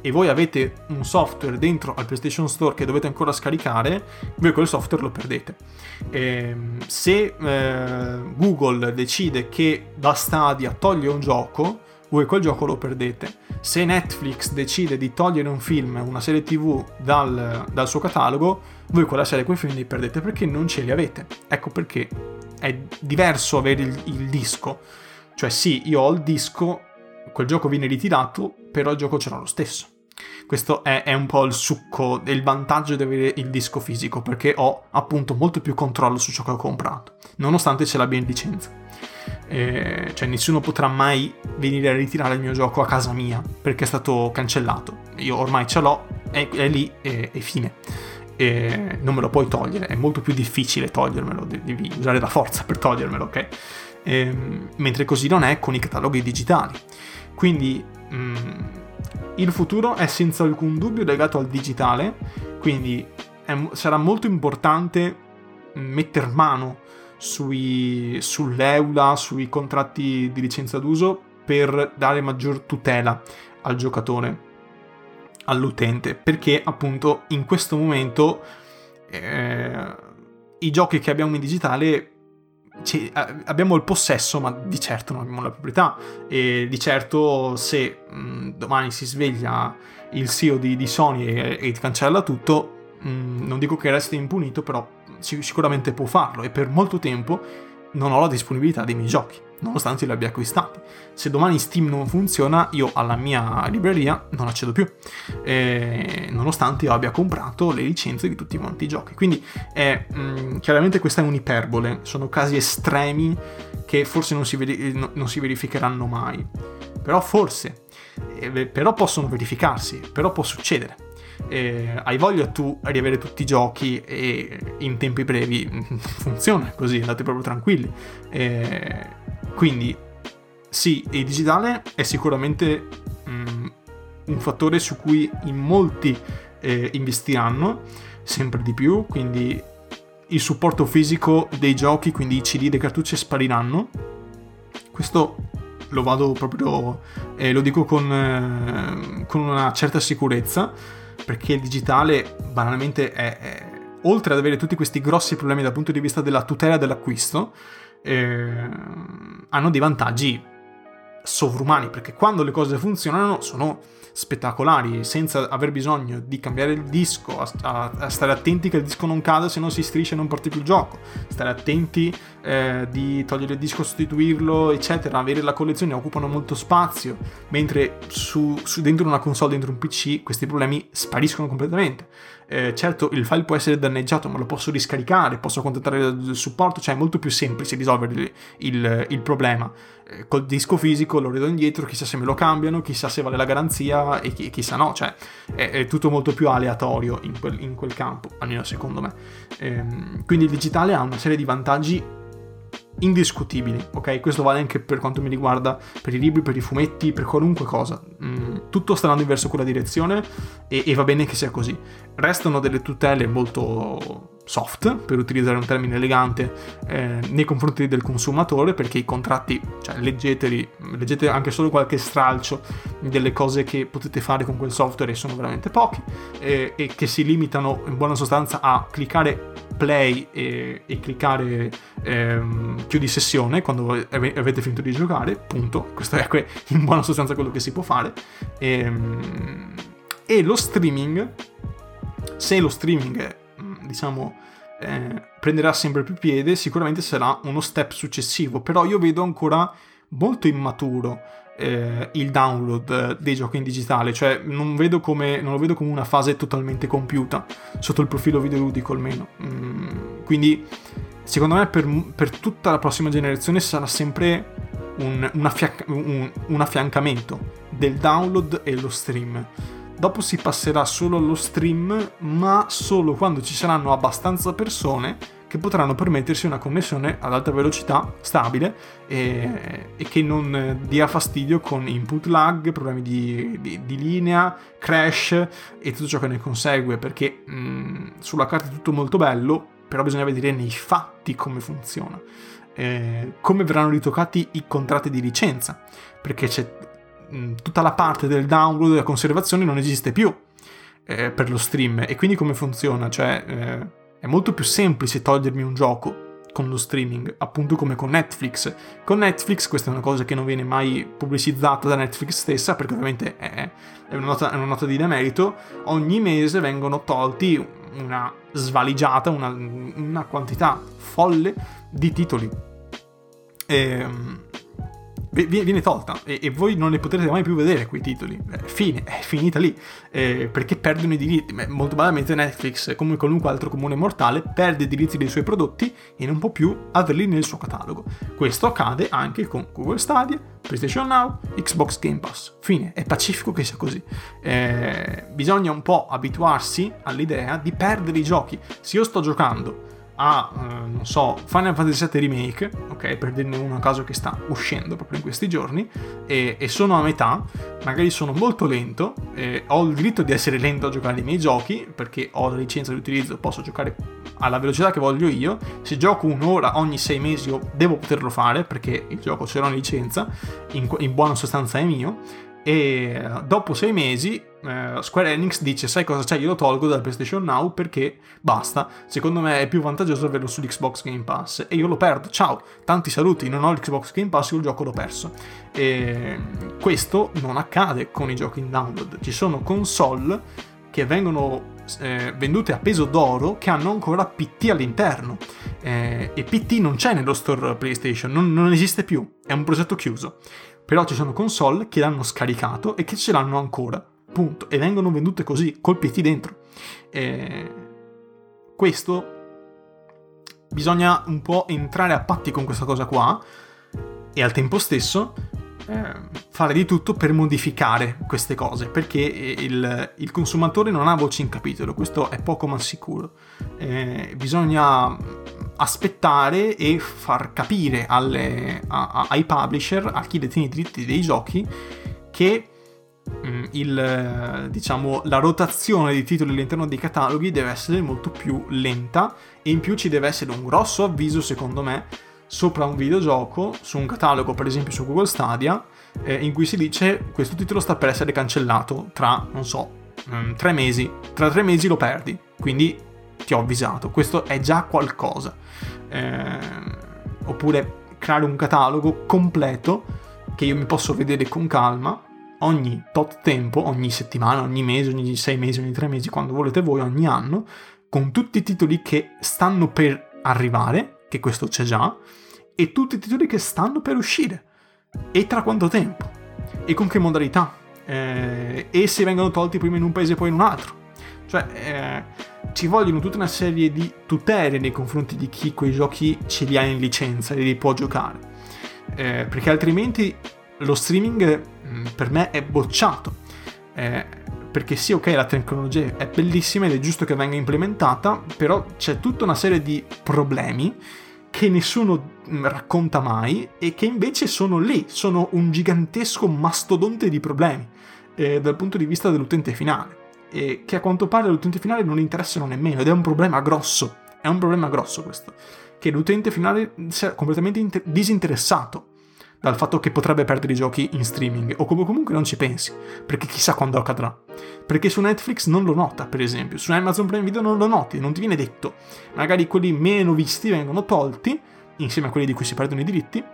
e voi avete un software dentro al PlayStation Store che dovete ancora scaricare, voi quel software lo perdete. E ehm, se eh, Google decide che da Stadia toglie un gioco, voi quel gioco lo perdete. Se Netflix decide di togliere un film, una serie TV dal, dal suo catalogo, voi quella serie, quei film li perdete perché non ce li avete. Ecco perché è diverso avere il, il disco. Cioè sì, io ho il disco, quel gioco viene ritirato, però il gioco ce l'ho lo stesso. Questo è, è un po' il succo, il vantaggio di avere il disco fisico, perché ho appunto molto più controllo su ciò che ho comprato, nonostante ce l'abbia in licenza. Eh, cioè nessuno potrà mai venire a ritirare il mio gioco a casa mia perché è stato cancellato. Io ormai ce l'ho, è, è lì e fine. E non me lo puoi togliere, è molto più difficile togliermelo, devi usare la forza per togliermelo, ok? Eh, mentre così non è con i cataloghi digitali. Quindi mh, mm, il futuro è senza alcun dubbio legato al digitale, quindi è, sarà molto importante mettere mano sui, sull'EULA, sui contratti di licenza d'uso per dare maggior tutela al giocatore, all'utente, perché appunto in questo momento eh, i giochi che abbiamo in digitale ci, abbiamo il possesso, ma di certo non abbiamo la proprietà. E di certo, se mh, domani si sveglia il CEO di, di Sony e, e, cancella tutto, mh, non dico che resti impunito, però sicuramente può farlo. E per molto tempo non ho la disponibilità dei miei giochi, nonostante li abbia acquistati. Se domani Steam non funziona, io alla mia libreria non accedo più, eh, nonostante io abbia comprato le licenze di tutti quanti i giochi. Quindi è, mh, mm, chiaramente questa è un'iperbole, sono casi estremi che forse non si, veri- non si verificheranno mai. Però forse, eh, però possono verificarsi, però può succedere eh, hai voglia tu di avere tutti i giochi e in tempi brevi funziona così, andate proprio tranquilli. Eh, quindi sì, il digitale è sicuramente mm, un fattore su cui in molti eh, investiranno sempre di più, quindi il supporto fisico dei giochi, quindi i CD, le cartucce spariranno. Questo lo vado proprio, eh, lo dico con, eh, con una certa sicurezza perché il digitale banalmente è, è, oltre ad avere tutti questi grossi problemi dal punto di vista della tutela dell'acquisto, eh, hanno dei vantaggi sovrumani, perché quando le cose funzionano sono spettacolari, senza aver bisogno di cambiare il disco, a, a, a stare attenti che il disco non cada se non si striscia e non parte più il gioco, stare attenti eh, di togliere il disco, sostituirlo, eccetera, avere la collezione occupano molto spazio, mentre su, su dentro una console, dentro un PC, questi problemi spariscono completamente. Eh, certo, il file può essere danneggiato, ma lo posso riscaricare, posso contattare il supporto, cioè è molto più semplice risolvere il, il, il problema. Eh, col disco fisico lo rido indietro, chissà se me lo cambiano, chissà se vale la garanzia e chi, chissà no, cioè è, è, tutto molto più aleatorio in quel, in quel campo, almeno secondo me. Ehm, quindi il digitale ha una serie di vantaggi indiscutibili, ok? Questo vale anche per quanto mi riguarda per i libri, per i fumetti, per qualunque cosa. Mm, tutto sta andando verso quella direzione e, e va bene che sia così. Restano delle tutele molto soft, per utilizzare un termine elegante, eh, nei confronti del consumatore, perché i contratti, cioè leggeteli, leggete anche solo qualche stralcio delle cose che potete fare con quel software e sono veramente pochi, eh, e che si limitano in buona sostanza a cliccare play e, e cliccare ehm, chiudi sessione quando avete finito di giocare, punto. Questo è in buona sostanza quello che si può fare. E, ehm, e lo streaming, se lo streaming, diciamo, eh, prenderà sempre più piede, sicuramente sarà uno step successivo, però io vedo ancora molto immaturo eh, il download dei giochi in digitale, cioè non, come, non lo vedo come una fase totalmente compiuta, sotto il profilo videoludico almeno. Mm, quindi secondo me per, per, tutta la prossima generazione sarà sempre un, un, affia- un, un affiancamento del download e lo stream. Dopo si passerà solo allo stream, ma solo quando ci saranno abbastanza persone che potranno permettersi una connessione ad alta velocità stabile e, e che non dia fastidio con input lag, problemi di, di, di, linea, crash e tutto ciò che ne consegue, perché mh, sulla carta è tutto molto bello, però bisogna vedere nei fatti come funziona. Eh, come verranno ritoccati i contratti di licenza, perché c'è mh, tutta la parte del download e della conservazione non esiste più eh, per lo stream e quindi come funziona? Cioè eh, è molto più semplice togliermi un gioco con lo streaming, appunto come con Netflix. Con Netflix questa è una cosa che non viene mai pubblicizzata da Netflix stessa, perché ovviamente è, una, nota, è una nota di demerito. Ogni mese vengono tolti una svaligiata, una, una quantità folle di titoli. Ehm, viene tolta e, e, voi non ne potrete mai più vedere quei titoli. Eh, fine, è finita lì. Eh, perché perdono i diritti. Beh, molto banalmente Netflix, come qualunque altro comune mortale, perde i diritti dei suoi prodotti e non può più averli nel suo catalogo. Questo accade anche con Google Stadia, PlayStation Now, Xbox Game Pass. Fine, è pacifico che sia così. Eh, bisogna un po' abituarsi all'idea di perdere i giochi. Se io sto giocando a, eh, non so, Final Fantasy VII Remake, ok, per dirne uno a caso che sta uscendo proprio in questi giorni, e, e sono a metà, magari sono molto lento, ho il diritto di essere lento a giocare i miei giochi, perché ho la licenza di utilizzo, posso giocare alla velocità che voglio io, se gioco un'ora ogni sei mesi io devo poterlo fare, perché il gioco ce l'ho in licenza, in, in buona sostanza è mio, e dopo sei mesi eh, Square Enix dice sai cosa c'è? Io lo tolgo dal PlayStation Now perché basta. Secondo me è più vantaggioso averlo sull'Xbox Game Pass. E io lo perdo. Ciao. Tanti saluti. Non ho l'Xbox Game Pass io il gioco l'ho perso. E questo non accade con i giochi in download. Ci sono console che vengono eh, vendute a peso d'oro che hanno ancora PT all'interno. Eh, e PT non c'è nello store PlayStation. Non, non esiste più. È un progetto chiuso però ci sono console che l'hanno scaricato e che ce l'hanno ancora, punto. E vengono vendute così, col PT dentro. E questo bisogna un po' entrare a patti con questa cosa qua e al tempo stesso eh, fare di tutto per modificare queste cose perché il, il, consumatore non ha voce in capitolo questo è poco ma sicuro eh, bisogna aspettare e far capire alle, a, a, ai publisher, a chi detiene i diritti dei giochi, che mm, il, diciamo, la rotazione di titoli all'interno dei cataloghi deve essere molto più lenta e in più ci deve essere un grosso avviso, secondo me, sopra un videogioco, su un catalogo, per esempio su Google Stadia, eh, in cui si dice questo titolo sta per essere cancellato tra, non so, mm, tre mesi. Tra tre mesi lo perdi, quindi ti ho avvisato. Questo è già qualcosa. Eh, oppure creare un catalogo completo che io mi posso vedere con calma ogni tot tempo, ogni settimana, ogni mese, ogni sei mesi, ogni tre mesi, quando volete voi, ogni anno, con tutti i titoli che stanno per arrivare, che questo c'è già, e tutti i titoli che stanno per uscire. E tra quanto tempo? E con che modalità? Eh, e se vengono tolti prima in un paese e poi in un altro. Cioè, eh, ci vogliono tutta una serie di tutele nei confronti di chi quei giochi ce li ha in licenza e li può giocare. Eh, perché altrimenti lo streaming mm, per me è bocciato. Eh, perché sì, ok, la tecnologia è bellissima ed è giusto che venga implementata, però c'è tutta una serie di problemi che nessuno mm, racconta mai e che invece sono lì, sono un gigantesco mastodonte di problemi eh, dal punto di vista dell'utente finale e che a quanto pare all'utente finale non interessano nemmeno ed è un problema grosso, è un problema grosso questo, che l'utente finale sia completamente inter- disinteressato dal fatto che potrebbe perdere i giochi in streaming, o come comunque non ci pensi, perché chissà quando accadrà. Perché su Netflix non lo nota, per esempio, su Amazon Prime Video non lo noti, non ti viene detto. Magari quelli meno visti vengono tolti, insieme a quelli di cui si perdono i diritti,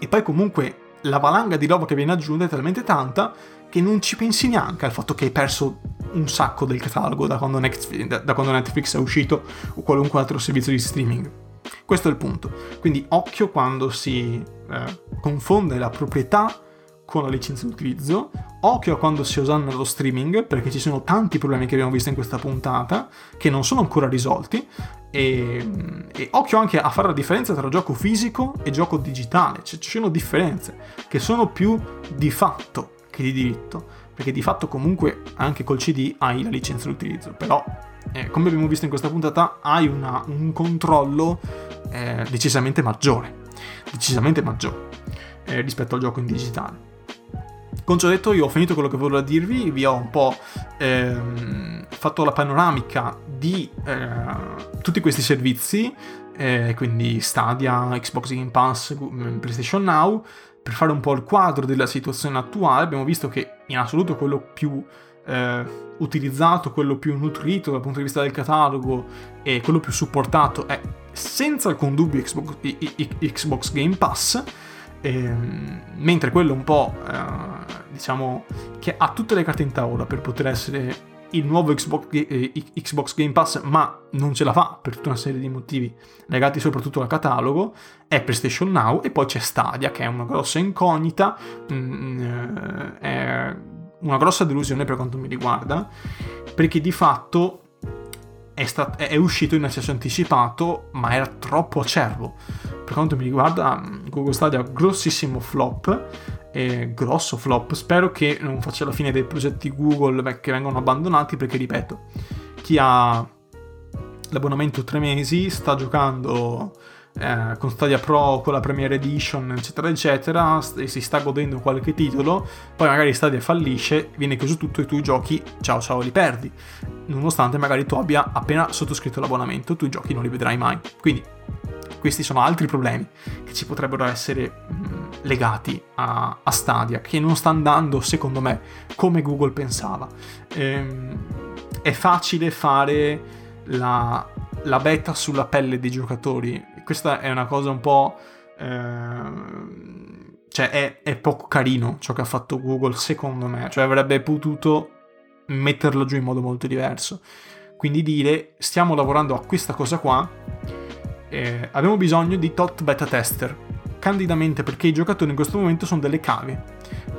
e poi comunque la valanga di roba che viene aggiunta è talmente tanta che non ci pensi neanche al fatto che hai perso un sacco del catalogo da quando, Netflix, da quando Netflix è uscito o qualunque altro servizio di streaming. Questo è il punto. Quindi occhio quando si eh, confonde la proprietà con la licenza d'utilizzo, occhio a quando si usanna lo streaming, perché ci sono tanti problemi che abbiamo visto in questa puntata che non sono ancora risolti, e, e occhio anche a fare la differenza tra gioco fisico e gioco digitale, cioè, ci sono differenze che sono più di fatto che di diritto, perché di fatto comunque anche col CD hai la licenza d'utilizzo, però eh, come abbiamo visto in questa puntata hai una, un controllo eh, decisamente maggiore decisamente maggiore eh, rispetto al gioco in digitale. Con ciò detto, io ho finito quello che volevo dirvi, vi ho un po' ehm, fatto la panoramica di eh, tutti questi servizi, eh, quindi Stadia, Xbox Game Pass, mm, PlayStation Now, per fare un po' il quadro della situazione attuale. Abbiamo visto che in assoluto quello più eh, utilizzato, quello più nutrito dal punto di vista del catalogo e quello più supportato è senza alcun dubbio Xbox, Xbox Game Pass, ehm, mentre quello un po' eh, diciamo che ha tutte le carte in tavola per poter essere il nuovo Xbox, eh, Xbox, Game Pass, ma non ce la fa per tutta una serie di motivi legati soprattutto al catalogo, è PlayStation Now e poi c'è Stadia che è una grossa incognita, mh, mm, eh, è una grossa delusione per quanto mi riguarda, perché di fatto è, stat- è uscito in accesso anticipato, ma era troppo acerbo. Per quanto mi riguarda, Google Stadia grossissimo flop, eh, grosso flop. Spero che non faccia la fine dei progetti Google che vengono abbandonati, perché ripeto, chi ha l'abbonamento 3 mesi sta giocando eh, con Stadia Pro, con la Premiere Edition, eccetera, eccetera, e si sta godendo qualche titolo, poi magari Stadia fallisce, viene chiuso tutto e tu giochi, ciao ciao, li perdi. Nonostante magari tu abbia appena sottoscritto l'abbonamento, tu i giochi non li vedrai mai. Quindi questi sono altri problemi che ci potrebbero essere mm, legati a, a, Stadia, che non sta andando, secondo me, come Google pensava. Ehm, è facile fare la, la beta sulla pelle dei giocatori questa è una cosa un po'... Eh, cioè è, è, poco carino ciò che ha fatto Google secondo me, cioè avrebbe potuto metterlo giù in modo molto diverso. Quindi dire stiamo lavorando a questa cosa qua, eh, abbiamo bisogno di tot beta tester, candidamente perché i giocatori in questo momento sono delle cave.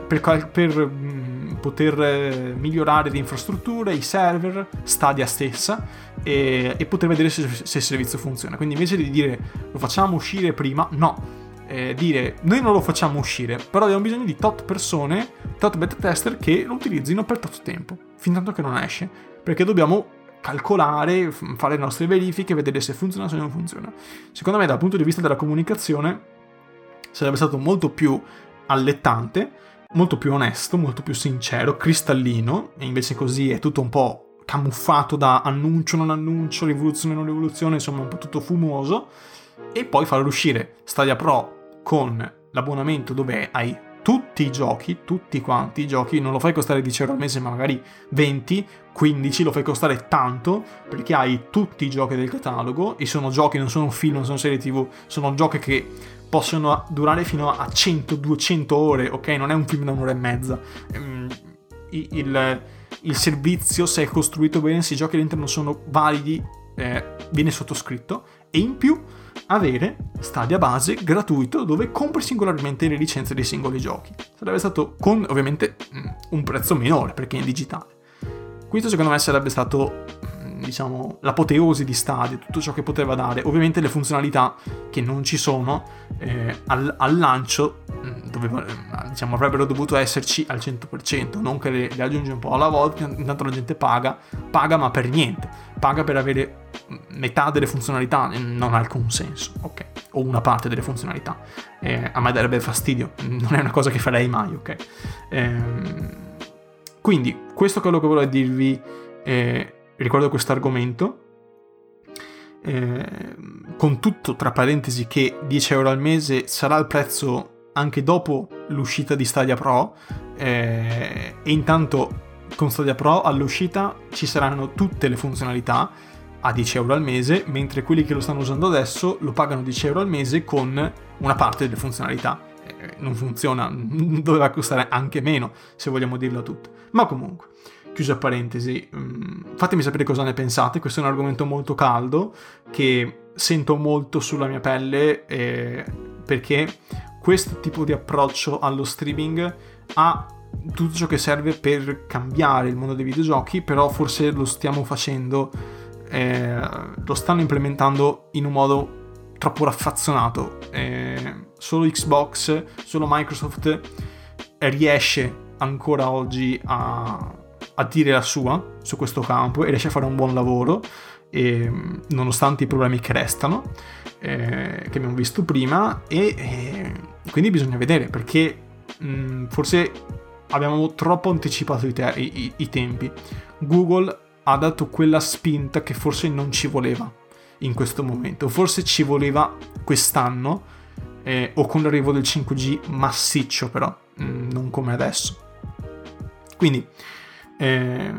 Per, per mh, poter eh, migliorare le infrastrutture, i server, Stadia stessa e, e poter vedere se, se, il servizio funziona. Quindi invece di dire lo facciamo uscire prima, no. Eh, dire noi non lo facciamo uscire, però abbiamo bisogno di tot persone, tot beta tester che lo utilizzino per tot tempo, fin tanto che non esce, perché dobbiamo calcolare, fare le nostre verifiche, vedere se funziona o se non funziona. Secondo me dal punto di vista della comunicazione sarebbe stato molto più allettante, molto più onesto, molto più sincero, cristallino, e invece così è tutto un po' camuffato da annuncio, non annuncio, rivoluzione, non rivoluzione, insomma un po' tutto fumoso, e poi far uscire. Stadia Pro con l'abbonamento dove hai tutti i giochi, tutti quanti i giochi, non lo fai costare 10 euro al mese, ma magari 20, 15, lo fai costare tanto perché hai tutti i giochi del catalogo e sono giochi, non sono film, non sono serie tv, sono giochi che possono durare fino a 100-200 ore, ok? Non è un film da un'ora e mezza. Ehm, il, il servizio, se è costruito bene, se i giochi all'interno sono validi, eh, viene sottoscritto e in più avere Stadia base gratuito dove compri singolarmente le licenze dei singoli giochi. Sarebbe stato con ovviamente mm, un prezzo minore perché è in digitale. Questo secondo me sarebbe stato diciamo, l'apoteosi di Stadia, tutto ciò che poteva dare. Ovviamente le funzionalità che non ci sono eh, al, al, lancio mm, doveva, eh, diciamo, avrebbero dovuto esserci al 100%, non che le, le aggiunge un po' alla volta, intanto la gente paga, paga ma per niente, paga per avere metà delle funzionalità, non ha alcun senso, ok? O una parte delle funzionalità. Eh, a me darebbe fastidio, non è una cosa che farei mai, ok? Eh, quindi, questo è quello che volevo dirvi eh, riguardo questo argomento. Eh, con tutto tra parentesi che 10 euro al mese sarà il prezzo anche dopo l'uscita di Stadia Pro eh, e intanto con Stadia Pro all'uscita ci saranno tutte le funzionalità a 10 euro al mese mentre quelli che lo stanno usando adesso lo pagano 10 euro al mese con una parte delle funzionalità eh, non funziona doveva costare anche meno se vogliamo dirlo tutto ma comunque chiusa parentesi, mm, fatemi sapere cosa ne pensate, questo è un argomento molto caldo che sento molto sulla mia pelle eh, perché questo tipo di approccio allo streaming ha tutto ciò che serve per cambiare il mondo dei videogiochi, però forse lo stiamo facendo, eh, lo stanno implementando in un modo troppo raffazzonato. Eh, solo Xbox, solo Microsoft riesce ancora oggi a a dire la sua su questo campo e riesce a fare un buon lavoro, e, nonostante i problemi che restano, eh, che abbiamo visto prima, e, e, quindi bisogna vedere perché mh, forse abbiamo troppo anticipato i, te- i, i tempi. Google ha dato quella spinta che forse non ci voleva in questo momento, forse ci voleva quest'anno eh, o con l'arrivo del 5G massiccio però, mh, non come adesso. Quindi eh,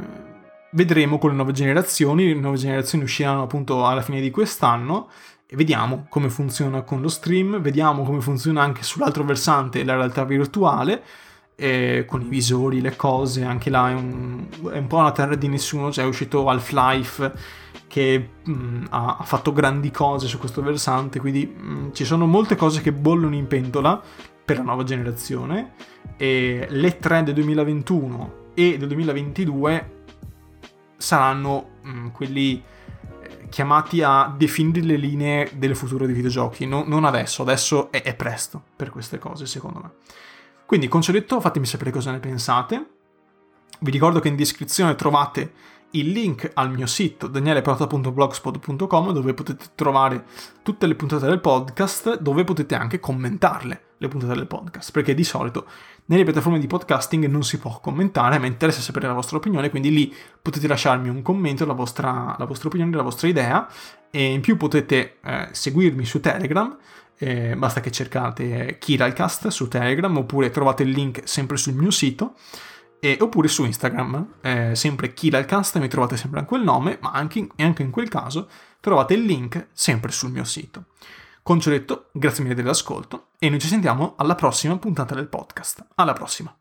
vedremo con le nuove generazioni, le nuove generazioni usciranno appunto alla fine di quest'anno e vediamo come funziona con lo stream, vediamo come funziona anche sull'altro versante la realtà virtuale, eh, con i visori, le cose, anche là è un, è un po' una terra di nessuno, cioè è uscito Half-Life che mh, mm, ha, ha, fatto grandi cose su questo versante, quindi mh, mm, ci sono molte cose che bollono in pentola per la nuova generazione e le 3 del 2021 e del 2022 saranno mh, mm, quelli eh, chiamati a definire le linee del futuro dei videogiochi, no, non adesso, adesso è, è, presto per queste cose secondo me. Quindi, con ciò detto, fatemi sapere cosa ne pensate. Vi ricordo che in descrizione trovate il link al mio sito danieleprota.blogspot.com dove potete trovare tutte le puntate del podcast, dove potete anche commentarle le puntate del podcast, perché di solito nelle piattaforme di podcasting non si può commentare, mi interessa sapere la vostra opinione, quindi lì potete lasciarmi un commento, la vostra, la vostra opinione, la vostra idea, e in più potete eh, seguirmi su Telegram, eh, basta che cercate Kiralcast su Telegram, oppure trovate il link sempre sul mio sito, e, oppure su Instagram, eh, sempre Kiralcast, mi trovate sempre in quel nome, ma anche anche in quel caso trovate il link sempre sul mio sito. Con ciò detto, grazie mille dell'ascolto e noi ci sentiamo alla prossima puntata del podcast. Alla prossima!